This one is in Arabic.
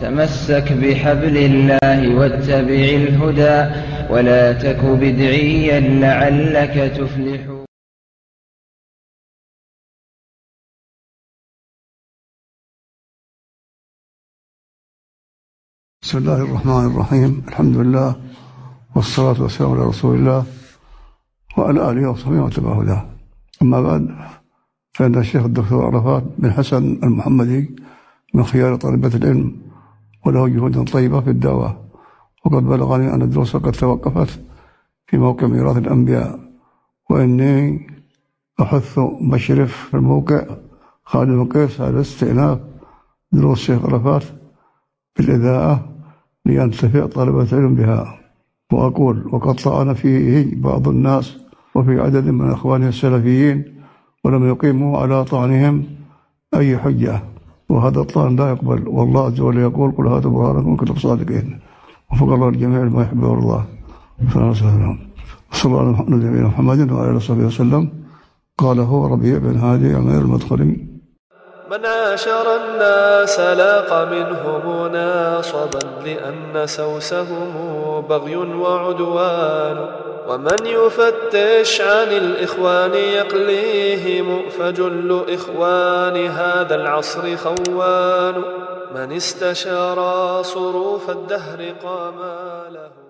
تمسك بحبل الله واتبع الهدى ولا تك بدعيا لعلك تفلح. بسم الله الرحمن الرحيم. الحمد لله والصلاة والسلام على رسول الله وعلى آله وصحبه وتبع هداه. أما بعد فإن الشيخ الدكتور عرفات بن حسن المحمدي من خيار طالبة العلم وله جهود طيبة في الدعوة. وقد بلغني أن الدروس قد توقفت في موقع ميراث الأنبياء. وإني أحث مشرف في الموقع خالد المقيس على استئناف دروس الشيخ عرفات بالإذاعة لينتفع طلبة العلم بها. وأقول وقد طعن فيه بعض الناس وفي عدد من أخوانه السلفيين ولم يقيموا على طعنهم أي حجة. وهذا الطعن لا يقبل. والله عز وجل يقول قل هاتوا برهانكم كنتم صادقين. وفق الله الجميع لما يحب ويرضاه صلى الله. عليه وسلم صلى الله على محمد محمد وعلى آله وصحبه وسلم. قال هو ربيع بن هادي أمير المدخلي من عاشر الناس لاق منهم ناصبا لأن سوسهم بغي وعدوان. ومن يفتش عن الإخوان يقليهم فجل إخوان هذا العصر خوان. من استشار صروف الدهر قام له.